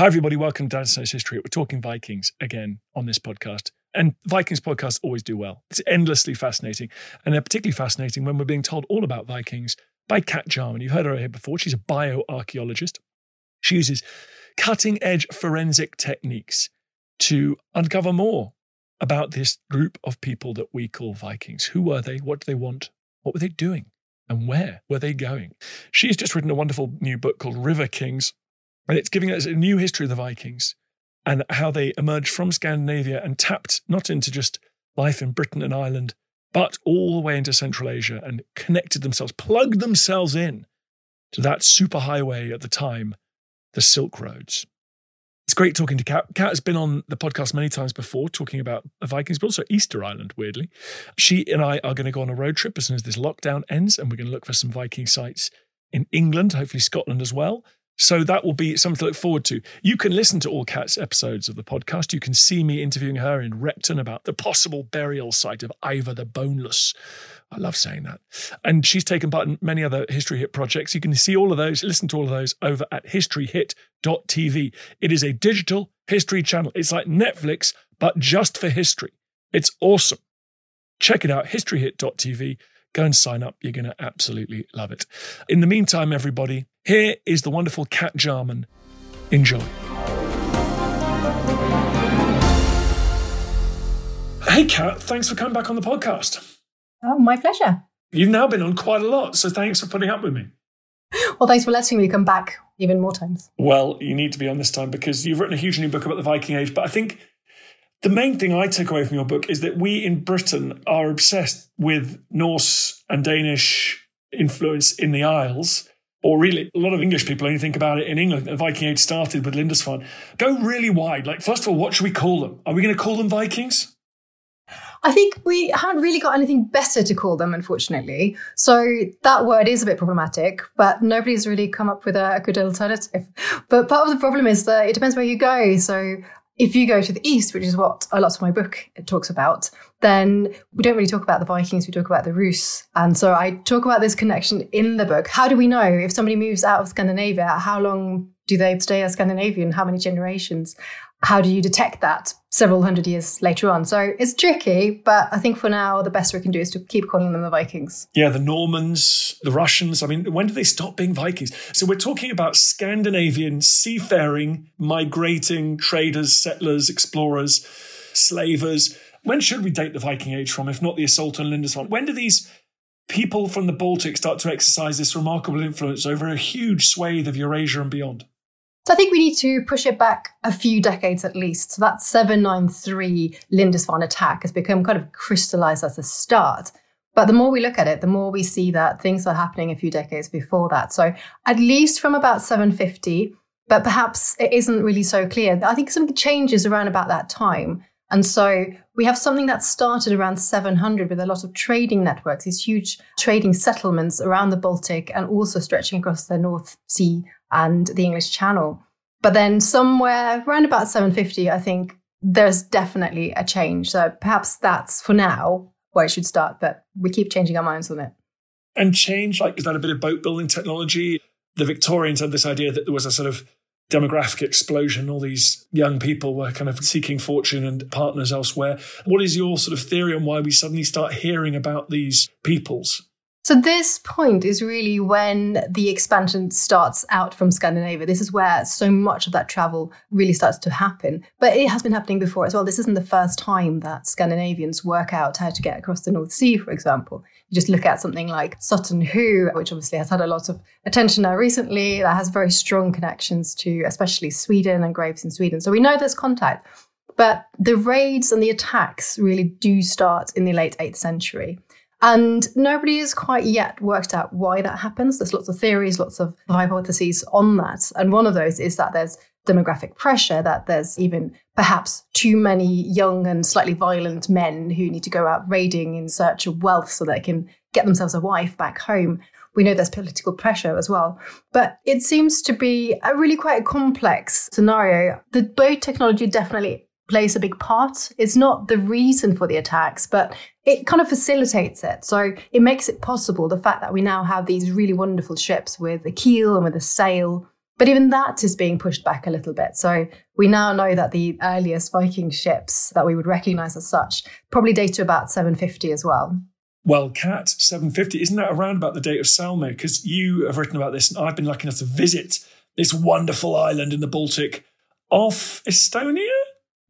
Hi, everybody. Welcome to Snow's History. We're talking Vikings again on this podcast. And Vikings podcasts always do well. It's endlessly fascinating. And they're particularly fascinating when we're being told all about Vikings by Kat Jarman. You've heard her here before. She's a bioarchaeologist. She uses cutting edge forensic techniques to uncover more about this group of people that we call Vikings. Who were they? What do they want? What were they doing? And where were they going? She's just written a wonderful new book called River Kings and it's giving us a new history of the Vikings and how they emerged from Scandinavia and tapped not into just life in Britain and Ireland, but all the way into Central Asia and connected themselves, plugged themselves in to that superhighway at the time, the Silk Roads. It's great talking to Kat. Kat has been on the podcast many times before, talking about the Vikings, but also Easter Island, weirdly. She and I are going to go on a road trip as soon as this lockdown ends, and we're going to look for some Viking sites in England, hopefully Scotland as well. So that will be something to look forward to. You can listen to all Kat's episodes of the podcast. You can see me interviewing her in Repton about the possible burial site of Ivar the Boneless. I love saying that. And she's taken part in many other History Hit projects. You can see all of those, listen to all of those over at historyhit.tv. It is a digital history channel. It's like Netflix, but just for history. It's awesome. Check it out, historyhit.tv. Go and sign up. You're going to absolutely love it. In the meantime, everybody, here is the wonderful Kat Jarman. Enjoy. Hey, Kat, thanks for coming back on the podcast. Oh, my pleasure. You've now been on quite a lot, so thanks for putting up with me. Well, thanks for letting me come back even more times. Well, you need to be on this time because you've written a huge new book about the Viking Age, but I think the main thing I took away from your book is that we in Britain are obsessed with Norse and Danish influence in the Isles. Or really, a lot of English people only think about it in England. The Viking Age started with Lindisfarne. Go really wide. Like, first of all, what should we call them? Are we going to call them Vikings? I think we haven't really got anything better to call them, unfortunately. So that word is a bit problematic, but nobody's really come up with a, good alternative. But part of the problem is that it depends where you go. So if you go to the east, which is what a lot of my book talks about, then we don't really talk about the Vikings, we talk about the Rus. And so I talk about this connection in the book. How do we know if somebody moves out of Scandinavia, how long do they stay as Scandinavian? How many generations? How do you detect that several hundred years later on? So it's tricky, but I think for now, the best we can do is to keep calling them the Vikings. Yeah, the Normans, the Russians. I mean, when do they stop being Vikings? So we're talking about Scandinavian seafaring, migrating traders, settlers, explorers, slavers. When should we date the Viking Age from, if not the assault on Lindisfarne? When do these people from the Baltic start to exercise this remarkable influence over a huge swathe of Eurasia and beyond? So I think we need to push it back a few decades at least. So that 793 Lindisfarne attack has become kind of crystallized as a start. But the more we look at it, the more we see that things are happening a few decades before that. So at least from about 750, but perhaps it isn't really so clear. I think something changes around about that time. And so we have something that started around 700 with a lot of trading networks, these huge trading settlements around the Baltic and also stretching across the North Sea and the English Channel. But then somewhere around about 750, I think there's definitely a change. So perhaps that's for now where it should start, but we keep changing our minds on it. And change, like, is that a bit of boat building technology? The Victorians had this idea that there was a sort of demographic explosion. All these young people were kind of seeking fortune and partners elsewhere. What is your sort of theory on why we suddenly start hearing about these peoples? So, this point is really when the expansion starts out from Scandinavia. This is where so much of that travel really starts to happen. But it has been happening before as well. This isn't the first time that Scandinavians work out how to get across the North Sea, for example. You just look at something like Sutton Hoo, which obviously has had a lot of attention now recently, that has very strong connections to especially Sweden and graves in Sweden. So, we know there's contact. But the raids and the attacks really do start in the late 8th century. And nobody has quite yet worked out why that happens. There's lots of theories, lots of hypotheses on that. And one of those is that there's demographic pressure, that there's even perhaps too many young and slightly violent men who need to go out raiding in search of wealth so they can get themselves a wife back home. We know there's political pressure as well. But it seems to be a really quite a complex scenario. The boat technology definitely plays a big part. It's not the reason for the attacks, but it kind of facilitates it. So it makes it possible the fact that we now have these really wonderful ships with a keel and with a sail. But even that is being pushed back a little bit. So we now know that the earliest Viking ships that we would recognize as such probably date to about 750 as well. Well, Kat, 750, isn't that around about the date of Salme? Because you have written about this, and I've been lucky enough to visit this wonderful island in the Baltic off Estonia?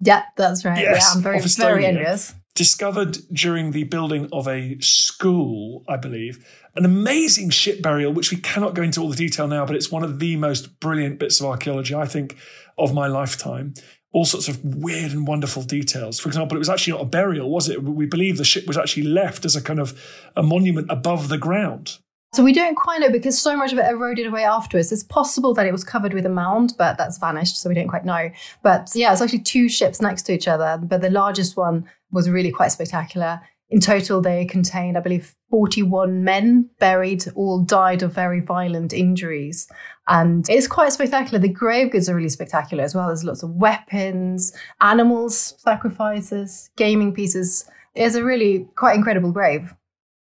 Yeah, that's right. Yes, yeah, I'm very, very envious. Discovered during the building of a school, I believe. An amazing ship burial, which we cannot go into all the detail now, but it's one of the most brilliant bits of archaeology, I think, of my lifetime. All sorts of weird and wonderful details. For example, it was actually not a burial, was it? We believe the ship was actually left as a kind of a monument above the ground. So we don't quite know because so much of it eroded away afterwards. It's possible that it was covered with a mound, but that's vanished, so we don't quite know. But yeah, it's actually two ships next to each other, but the largest one was really quite spectacular. In total, they contained, I believe, 41 men buried, all died of very violent injuries. And it's quite spectacular. The grave goods are really spectacular as well. There's lots of weapons, animals, sacrifices, gaming pieces. It's a really quite incredible grave.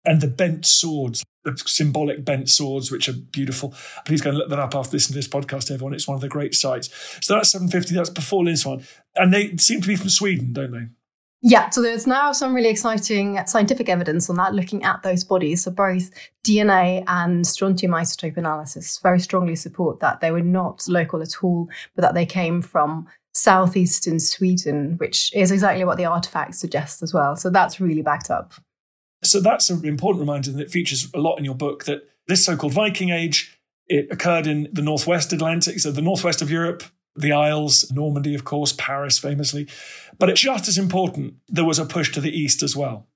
And the bent swords the symbolic bent swords, which are beautiful. Please go and look that up after listening to this podcast, everyone. It's one of the great sites. So that's 750, that's before Lindisfarne. And they seem to be from Sweden, don't they? Yeah, so there's now some really exciting scientific evidence on that, looking at those bodies. So both DNA and strontium isotope analysis very strongly support that they were not local at all, but that they came from southeastern Sweden, which is exactly what the artifacts suggest as well. So that's really backed up. So that's an important reminder that features a lot in your book that this so-called Viking Age, it occurred in the Northwest Atlantic, so the Northwest of Europe, the Isles, Normandy, of course, Paris famously. But it's just as important, there was a push to the East as well.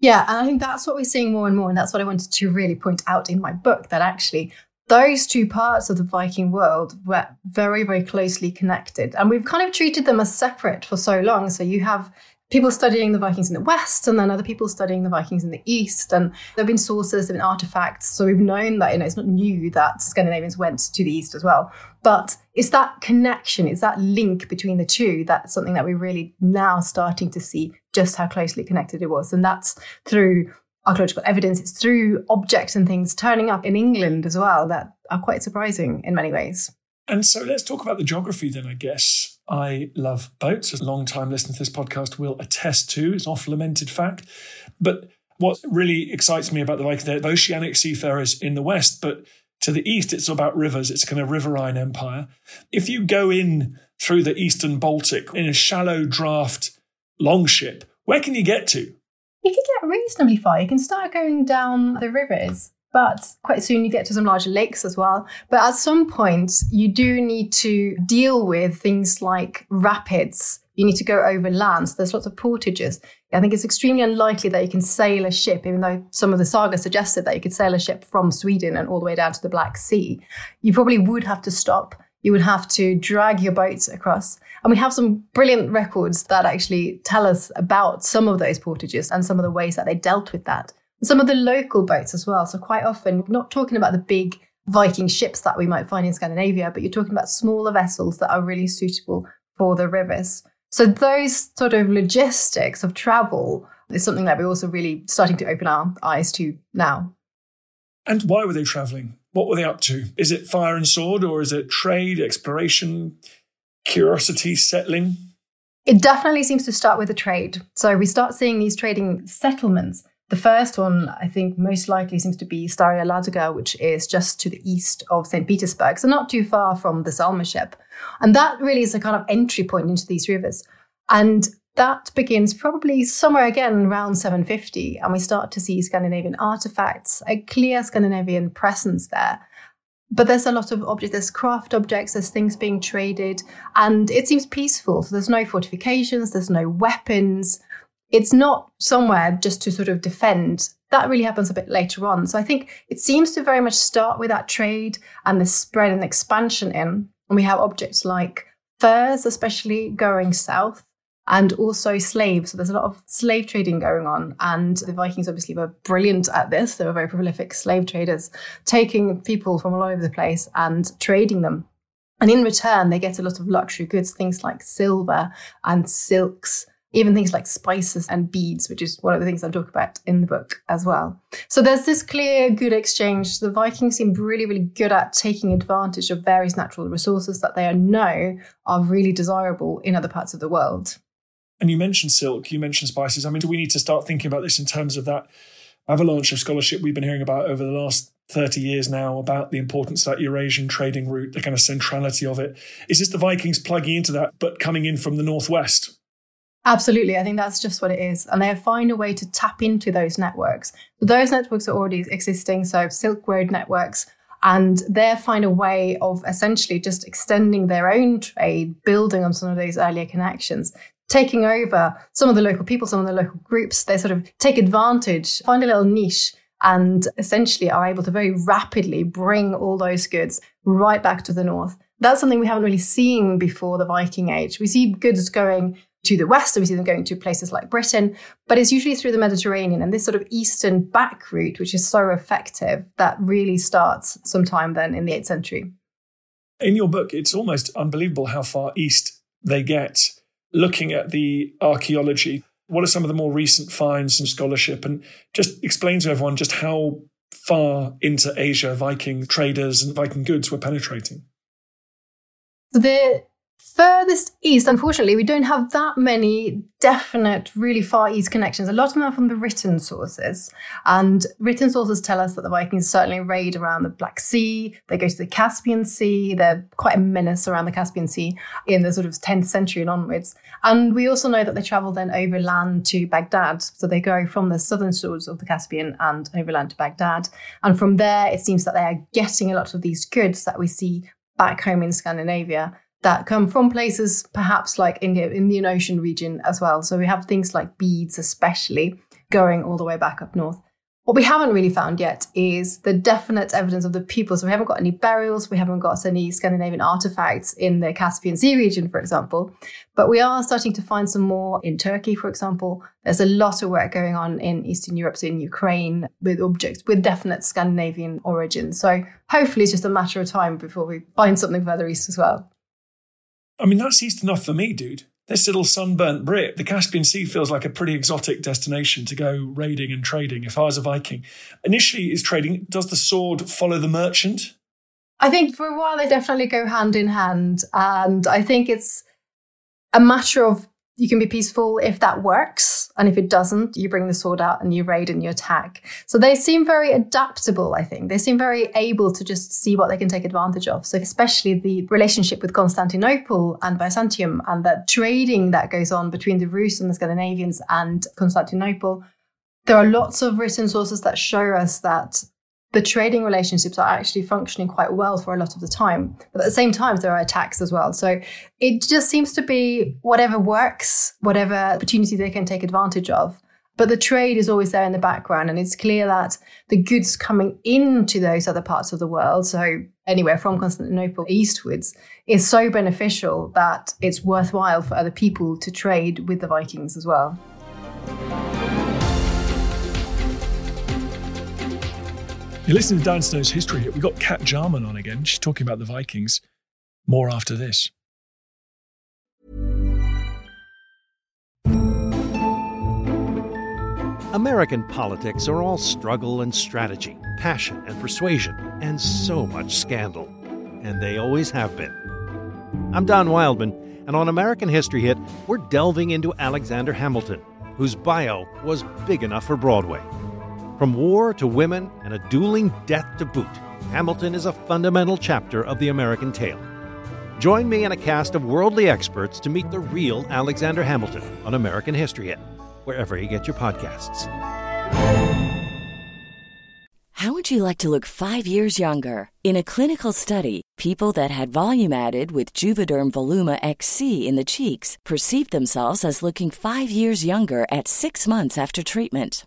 Yeah, and I think that's what we're seeing more and more. And that's what I wanted to really point out in my book that actually those two parts of the Viking world were very, very closely connected. And we've kind of treated them as separate for so long. So you have people studying the Vikings in the West and then other people studying the Vikings in the East. And there have been sources, there have been artifacts. So we've known that, you know, it's not new that Scandinavians went to the East as well. But it's that connection, it's that link between the two that's something that we're really now starting to see just how closely connected it was. And that's through archaeological evidence, it's through objects and things turning up in England as well that are quite surprising in many ways. And so let's talk about the geography then, I guess. I love boats, as a long time listener to this podcast will attest to. It's an oft lamented fact. But what really excites me about the Vikings, they're oceanic seafarers in the West, but to the east, it's about rivers. It's kind of riverine empire. If you go in through the eastern Baltic in a shallow draft longship, where can you get to? You can get reasonably far. You can start going down the rivers but quite soon you get to some larger lakes as well. But at some point, you do need to deal with things like rapids. You need to go over land. So there's lots of portages. I think it's extremely unlikely that you can sail a ship, even though some of the saga suggested that you could sail a ship from Sweden and all the way down to the Black Sea. You probably would have to stop. You would have to drag your boats across. And we have some brilliant records that actually tell us about some of those portages and some of the ways that they dealt with that some of the local boats as well. So quite often, not talking about the big Viking ships that we might find in Scandinavia, but you're talking about smaller vessels that are really suitable for the rivers. So those sort of logistics of travel is something that we're also really starting to open our eyes to now. And why were they traveling? What were they up to? Is it fire and sword, or is it trade, exploration, curiosity, settling? It definitely seems to start with the trade. So we start seeing these trading settlements. The first one, I think, most likely seems to be Staraya Ladoga, which is just to the east of St. Petersburg, so not too far from the Salme ship. And that really is a kind of entry point into these rivers. And that begins probably somewhere again around 750, and we start to see Scandinavian artifacts, a clear Scandinavian presence there. But there's a lot of objects, there's craft objects, there's things being traded, and it seems peaceful. So there's no fortifications, there's no weapons. It's not somewhere just to sort of defend. That really happens a bit later on. So I think it seems to very much start with that trade and the spread and expansion in. And we have objects like furs, especially going south and also slaves. So there's a lot of slave trading going on. And the Vikings obviously were brilliant at this. They were very prolific slave traders, taking people from all over the place and trading them. And in return, they get a lot of luxury goods, things like silver and silks, even things like spices and beads, which is one of the things I talk about in the book as well. So there's this clear good exchange. The Vikings seem really, really good at taking advantage of various natural resources that they know are really desirable in other parts of the world. And you mentioned silk, you mentioned spices. I mean, do we need to start thinking about this in terms of that avalanche of scholarship we've been hearing about over the last 30 years now about the importance of that Eurasian trading route, the kind of centrality of it. Is this the Vikings plugging into that, but coming in from the northwest? Absolutely. I think that's just what it is. And they find a way to tap into those networks. Those networks are already existing. So Silk Road networks, and they find a way of essentially just extending their own trade, building on some of those earlier connections taking over some of the local people, some of the local groups. They sort of take advantage, find a little niche, and essentially are able to very rapidly bring all those goods right back to the north. That's something we haven't really seen before the Viking Age. We see goods going to the west, and we see them going to places like Britain, but it's usually through the Mediterranean and this sort of eastern back route, which is so effective, that really starts sometime then in the 8th century. In your book, it's almost unbelievable how far east they get looking at the archaeology, what are some of the more recent finds and scholarship, and just explain to everyone just how far into Asia Viking traders and Viking goods were penetrating? The furthest east, unfortunately, we don't have that many definite, really far east connections. A lot of them are from the written sources. And written sources tell us that the Vikings certainly raid around the Black Sea. They go to the Caspian Sea. They're quite a menace around the Caspian Sea in the sort of 10th century and onwards. And we also know that they travel then overland to Baghdad. So they go from the southern shores of the Caspian and overland to Baghdad. And from there, it seems that they are getting a lot of these goods that we see back home in Scandinavia that come from places perhaps like India, Indian Ocean region as well. So we have things like beads, especially going all the way back up north. What we haven't really found yet is the definite evidence of the people. So we haven't got any burials, we haven't got any Scandinavian artifacts in the Caspian Sea region, for example. But we are starting to find some more in Turkey, for example. There's a lot of work going on in Eastern Europe, so in Ukraine, with objects with definite Scandinavian origin. So hopefully it's just a matter of time before we find something further east as well. I mean, that's east enough for me, dude. This little sunburnt Brit, the Caspian Sea feels like a pretty exotic destination to go raiding and trading if I was a Viking. Initially, is trading, does the sword follow the merchant? I think for a while they definitely go hand in hand. And I think it's a matter of you can be peaceful if that works. And if it doesn't, you bring the sword out and you raid and you attack. So they seem very adaptable, I think. They seem very able to just see what they can take advantage of. So, especially the relationship with Constantinople and Byzantium and the trading that goes on between the Rus and the Scandinavians and Constantinople. There are lots of written sources that show us that the trading relationships are actually functioning quite well for a lot of the time. But at the same time, there are attacks as well. So it just seems to be whatever works, whatever opportunity they can take advantage of. But the trade is always there in the background. And it's clear that the goods coming into those other parts of the world, so anywhere from Constantinople eastwards, is so beneficial that it's worthwhile for other people to trade with the Vikings as well. You're listening to Dan Snow's History Hit. We've got Kat Jarman on again. She's talking about the Vikings. More after this. American politics are all struggle and strategy, passion and persuasion, and so much scandal. And they always have been. I'm Don Wildman, and on American History Hit, we're delving into Alexander Hamilton, whose bio was big enough for Broadway. From war to women and a dueling death to boot, Hamilton is a fundamental chapter of the American tale. Join me and a cast of worldly experts to meet the real Alexander Hamilton on American History Hit, wherever you get your podcasts. How would you like to look five years younger? In a clinical study, people that had volume added with Juvederm Voluma XC in the cheeks perceived themselves as looking five years younger at six months after treatment.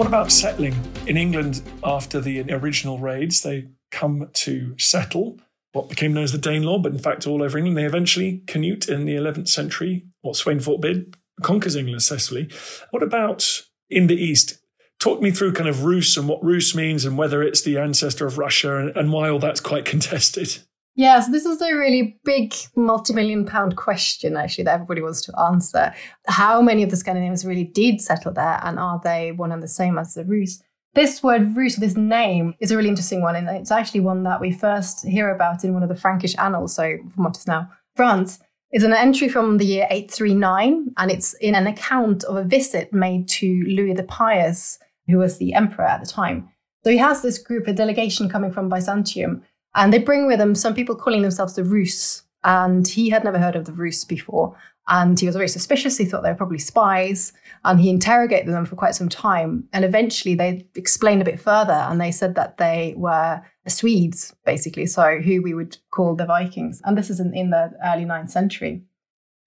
What about settling? In England, after the original raids, they come to settle what became known as the Danelaw, but in fact all over England. They eventually, Canute in the 11th century, what Sweyn Forkbeard conquers England successfully. What about in the East? Talk me through kind of Rus and what Rus means and whether it's the ancestor of Russia and, and why all that's quite contested. Yeah, so this is a really big multi-million pound question actually that everybody wants to answer. How many of the Scandinavians really did settle there and are they one and the same as the Rus? This word Rus, this name, is a really interesting one, and it's actually one that we first hear about in one of the Frankish annals, so from what is now France. It's an entry from the year 839, and it's in an account of a visit made to Louis the Pious, who was the emperor at the time. So he has this group, a delegation coming from Byzantium, and they bring with them some people calling themselves the Rus, and he had never heard of the Rus before. And he was very suspicious. He thought they were probably spies. And he interrogated them for quite some time. And eventually they explained a bit further and they said that they were Swedes, basically. So who we would call the Vikings. And this is in, in the early 9th century.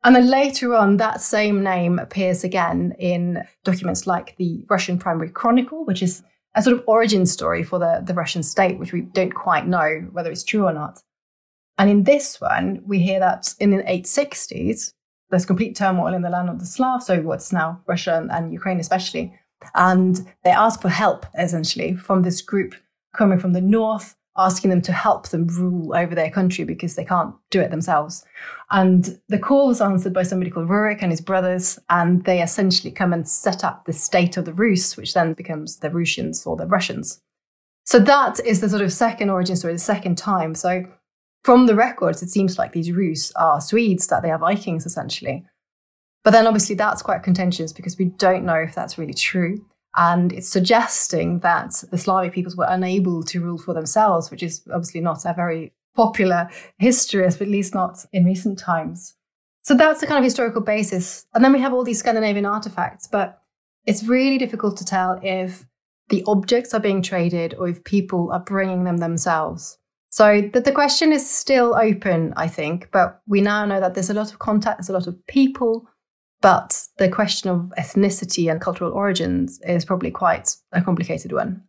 And then later on, that same name appears again in documents like the Russian Primary Chronicle, which is a sort of origin story for the, the Russian state, which we don't quite know whether it's true or not. And in this one, we hear that in the 860s, there's complete turmoil in the land of the Slavs, so what's now Russia and, and Ukraine especially. And they ask for help, essentially, from this group coming from the north, asking them to help them rule over their country because they can't do it themselves. And the call was answered by somebody called Rurik and his brothers, and they essentially come and set up the state of the Rus, which then becomes the Russians or the Russians. So that is the sort of second origin story, the second time. So from the records, it seems like these Rus are Swedes, that they are Vikings essentially. But then obviously that's quite contentious because we don't know if that's really true. And it's suggesting that the Slavic peoples were unable to rule for themselves, which is obviously not a very popular history, at least not in recent times. So that's the kind of historical basis. And then we have all these Scandinavian artifacts, but it's really difficult to tell if the objects are being traded or if people are bringing them themselves. So the, the question is still open, I think, but we now know that there's a lot of contact, there's a lot of people, but the question of ethnicity and cultural origins is probably quite a complicated one.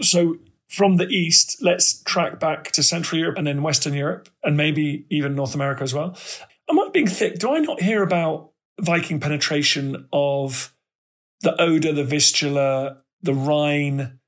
So from the east, let's track back to Central Europe and then Western Europe, and maybe even North America as well. Am I being thick? Do I not hear about Viking penetration of the Oder, the Vistula, the Rhine,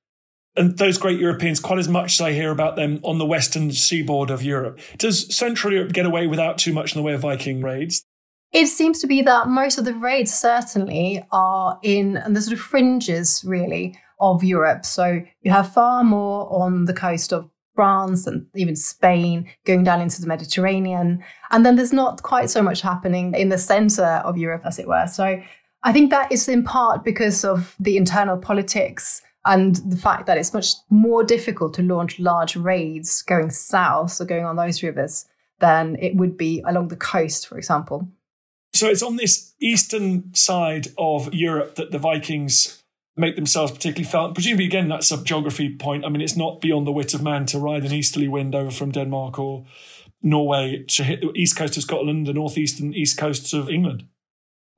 and those great Europeans quite as much as I hear about them on the western seaboard of Europe. Does Central Europe get away without too much in the way of Viking raids? It seems to be that most of the raids certainly are in the sort of fringes, really, of Europe. So you have far more on the coast of France and even Spain, going down into the Mediterranean. And then there's not quite so much happening in the center of Europe, as it were. So I think that is in part because of the internal politics And the fact that it's much more difficult to launch large raids going south or going on those rivers than it would be along the coast, for example. So it's on this eastern side of Europe that the Vikings make themselves particularly felt. Presumably, again, that's a geography point. I mean, it's not beyond the wit of man to ride an easterly wind over from Denmark or Norway to hit the east coast of Scotland, the northeast and east coasts of England.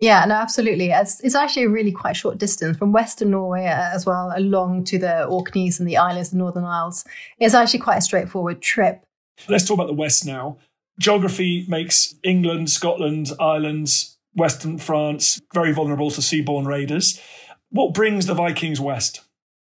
Yeah, no, absolutely. It's, it's actually a really quite short distance from Western Norway uh, as well, along to the Orkneys and the Islands, the Northern Isles. It's actually quite a straightforward trip. Let's talk about the West now. Geography makes England, Scotland, Ireland, Western France very vulnerable to seaborne raiders. What brings the Vikings west?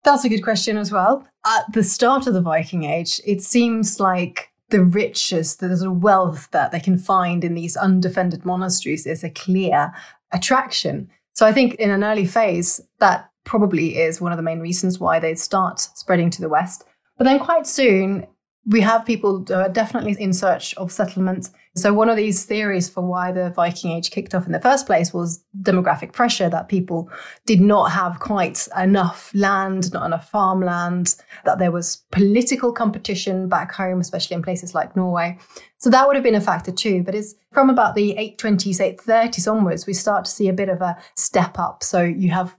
That's a good question as well. At the start of the Viking Age, it seems like the riches, the sort of wealth that they can find in these undefended monasteries is a clear attraction. So I think in an early phase, that probably is one of the main reasons why they start spreading to the west. But then quite soon, we have people uh, definitely in search of settlement. So one of these theories for why the Viking Age kicked off in the first place was demographic pressure that people did not have quite enough land, not enough farmland, that there was political competition back home, especially in places like Norway. So that would have been a factor too. But it's from about the 820s, 830s onwards, we start to see a bit of a step up. So you have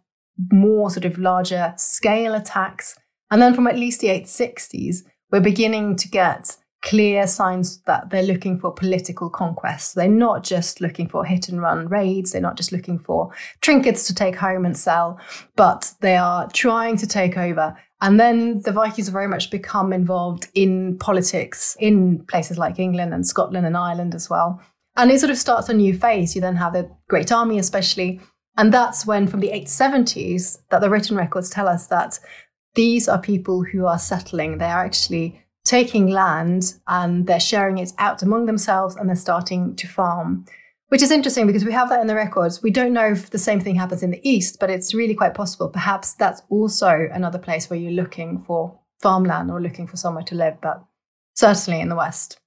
more sort of larger scale attacks. And then from at least the 860s, we're beginning to get clear signs that they're looking for political conquests. They're not just looking for hit and run raids. They're not just looking for trinkets to take home and sell, but they are trying to take over. And then the Vikings very much become involved in politics in places like England and Scotland and Ireland as well. And it sort of starts a new phase. You then have the Great Army, especially. And that's when, from the 870s, that the written records tell us that these are people who are settling. They are actually taking land and they're sharing it out among themselves and they're starting to farm, which is interesting because we have that in the records. We don't know if the same thing happens in the East, but it's really quite possible. Perhaps that's also another place where you're looking for farmland or looking for somewhere to live, but certainly in the West.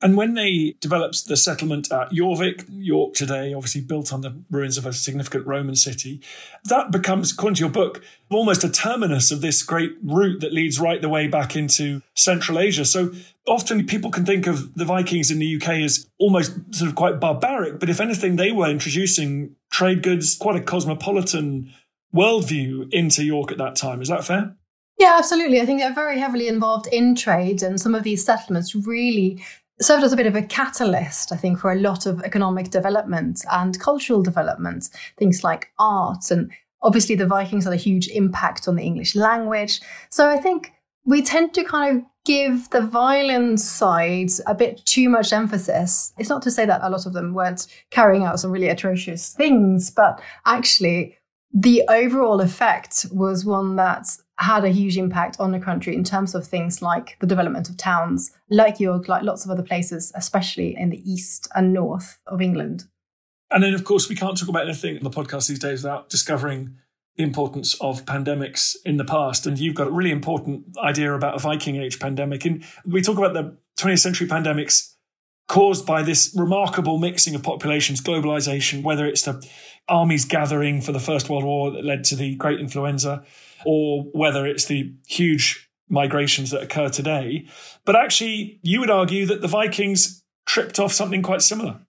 And when they developed the settlement at Jorvik, York today, obviously built on the ruins of a significant Roman city, that becomes, according to your book, almost a terminus of this great route that leads right the way back into Central Asia. So often people can think of the Vikings in the UK as almost sort of quite barbaric, but if anything, they were introducing trade goods, quite a cosmopolitan worldview into York at that time. Is that fair? Yeah, absolutely. I think they're very heavily involved in trade, and some of these settlements really served as a bit of a catalyst, I think, for a lot of economic development and cultural development, things like art. And obviously, the Vikings had a huge impact on the English language. So I think we tend to kind of give the violent side a bit too much emphasis. It's not to say that a lot of them weren't carrying out some really atrocious things, but actually, the overall effect was one that had a huge impact on the country in terms of things like the development of towns, like York, like lots of other places, especially in the east and north of England. And then, of course, we can't talk about anything on the podcast these days without discovering the importance of pandemics in the past. And you've got a really important idea about a Viking Age pandemic. And we talk about the 20th century pandemics caused by this remarkable mixing of populations, globalization, whether it's the armies gathering for the First World War that led to the Great Influenza, or whether it's the huge migrations that occur today. But actually, you would argue that the Vikings tripped off something quite similar.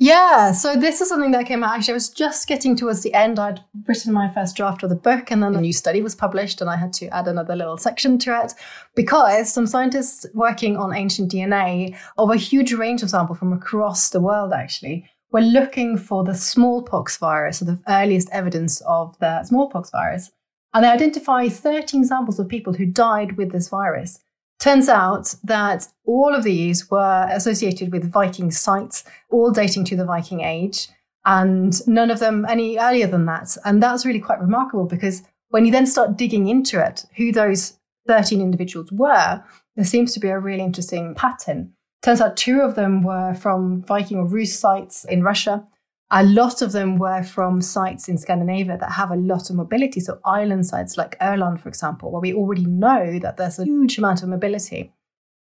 Yeah, so this is something that came out. Actually, I was just getting towards the end. I'd written my first draft of the book, and then a new study was published, and I had to add another little section to it because some scientists working on ancient DNA of a huge range of sample from across the world actually were looking for the smallpox virus, or the earliest evidence of the smallpox virus. And they identify 13 samples of people who died with this virus. Turns out that all of these were associated with Viking sites, all dating to the Viking Age, and none of them any earlier than that. And that's really quite remarkable because when you then start digging into it, who those 13 individuals were, there seems to be a really interesting pattern. Turns out two of them were from Viking or Rus sites in Russia, a lot of them were from sites in Scandinavia that have a lot of mobility. So island sites like Öland, for example, where we already know that there's a huge amount of mobility.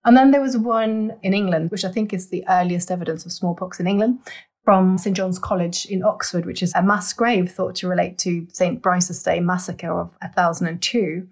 And then there was one in England, which I think is the earliest evidence of smallpox in England, from St John's College in Oxford, which is a mass grave thought to relate to St Brice's Day massacre of 1002.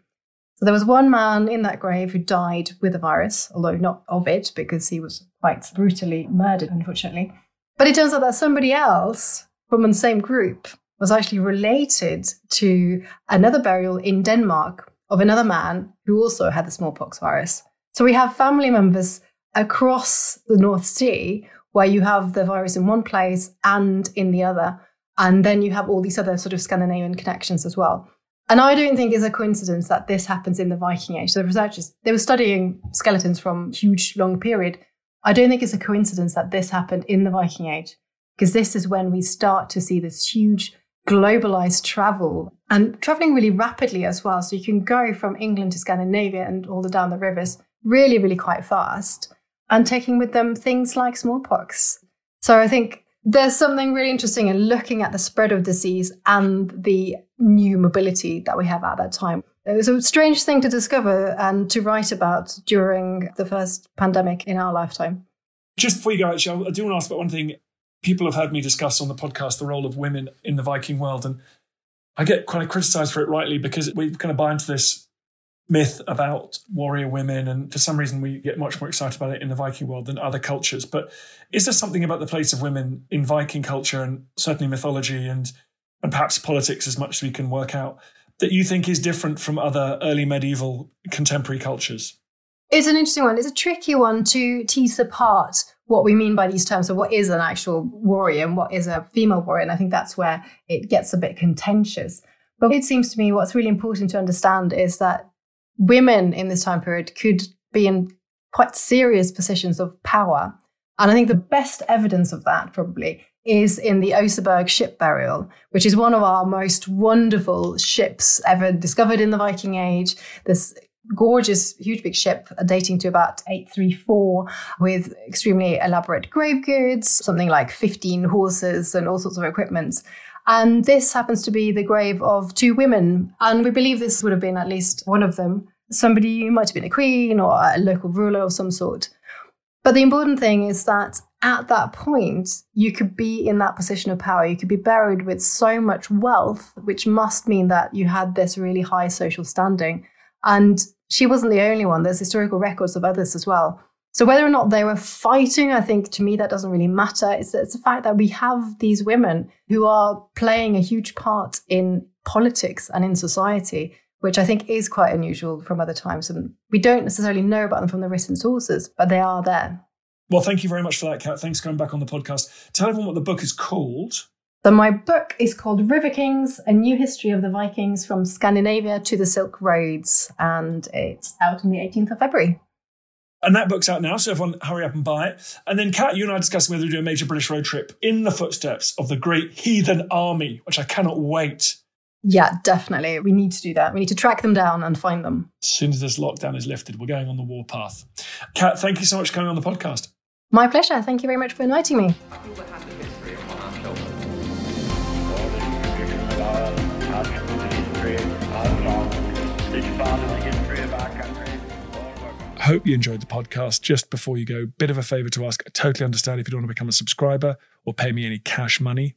So there was one man in that grave who died with the virus, although not of it because he was quite brutally murdered, unfortunately. But it turns out that somebody else from the same group was actually related to another burial in Denmark of another man who also had the smallpox virus. So we have family members across the North Sea where you have the virus in one place and in the other. And then you have all these other sort of Scandinavian connections as well. And I don't think it's a coincidence that this happens in the Viking Age. The researchers, they were studying skeletons from huge, long period. I don't think it's a coincidence that this happened in the Viking Age, because this is when we start to see this huge globalized travel and traveling really rapidly as well. So you can go from England to Scandinavia and all the down the rivers really, really quite fast and taking with them things like smallpox. So I think there's something really interesting in looking at the spread of disease and the new mobility that we have at that time. It was a strange thing to discover and to write about during the first pandemic in our lifetime. Just before you go, actually, I do want to ask about one thing. People have heard me discuss on the podcast the role of women in the Viking world, and I get kind of criticized for it rightly because we kind of buy into this myth about warrior women, and for some reason we get much more excited about it in the Viking world than other cultures. But is there something about the place of women in Viking culture and certainly mythology and and perhaps politics as much as we can work out that you think is different from other early medieval contemporary cultures? It's an interesting one. It's a tricky one to tease apart what we mean by these terms of what is an actual warrior and what is a female warrior. And I think that's where it gets a bit contentious. But it seems to me what's really important to understand is that women in this time period could be in quite serious positions of power. And I think the best evidence of that probably is in the Oseberg ship burial, which is one of our most wonderful ships ever discovered in the Viking Age. This gorgeous, huge big ship uh, dating to about 834 with extremely elaborate grave goods, something like 15 horses and all sorts of equipment. And this happens to be the grave of two women. And we believe this would have been at least one of them. Somebody who might have been a queen or a local ruler of some sort. But the important thing is that at that point, you could be in that position of power. You could be buried with so much wealth, which must mean that you had this really high social standing. And she wasn't the only one. There's historical records of others as well. So whether or not they were fighting, I think to me that doesn't really matter. It's, it's the fact that we have these women who are playing a huge part in politics and in society, which I think is quite unusual from other times. And we don't necessarily know about them from the written sources, but they are there. Well, thank you very much for that, Kat. Thanks for coming back on the podcast. Tell everyone what the book is called. So my book is called River Kings, A New History of the Vikings from Scandinavia to the Silk Roads, and it's out on the 18th of February. And that book's out now, so everyone hurry up and buy it. And then, Kat, you and I are discussing whether to do a major British road trip in the footsteps of the great heathen army, which I cannot wait. Yeah, definitely. We need to do that. We need to track them down and find them. As soon as this lockdown is lifted, we're going on the warpath. Kat, thank you so much for coming on the podcast. My pleasure. Thank you very much for inviting me. hope you enjoyed the podcast. Just before you go, bit of a favor to ask. I totally understand if you don't want to become a subscriber or pay me any cash money.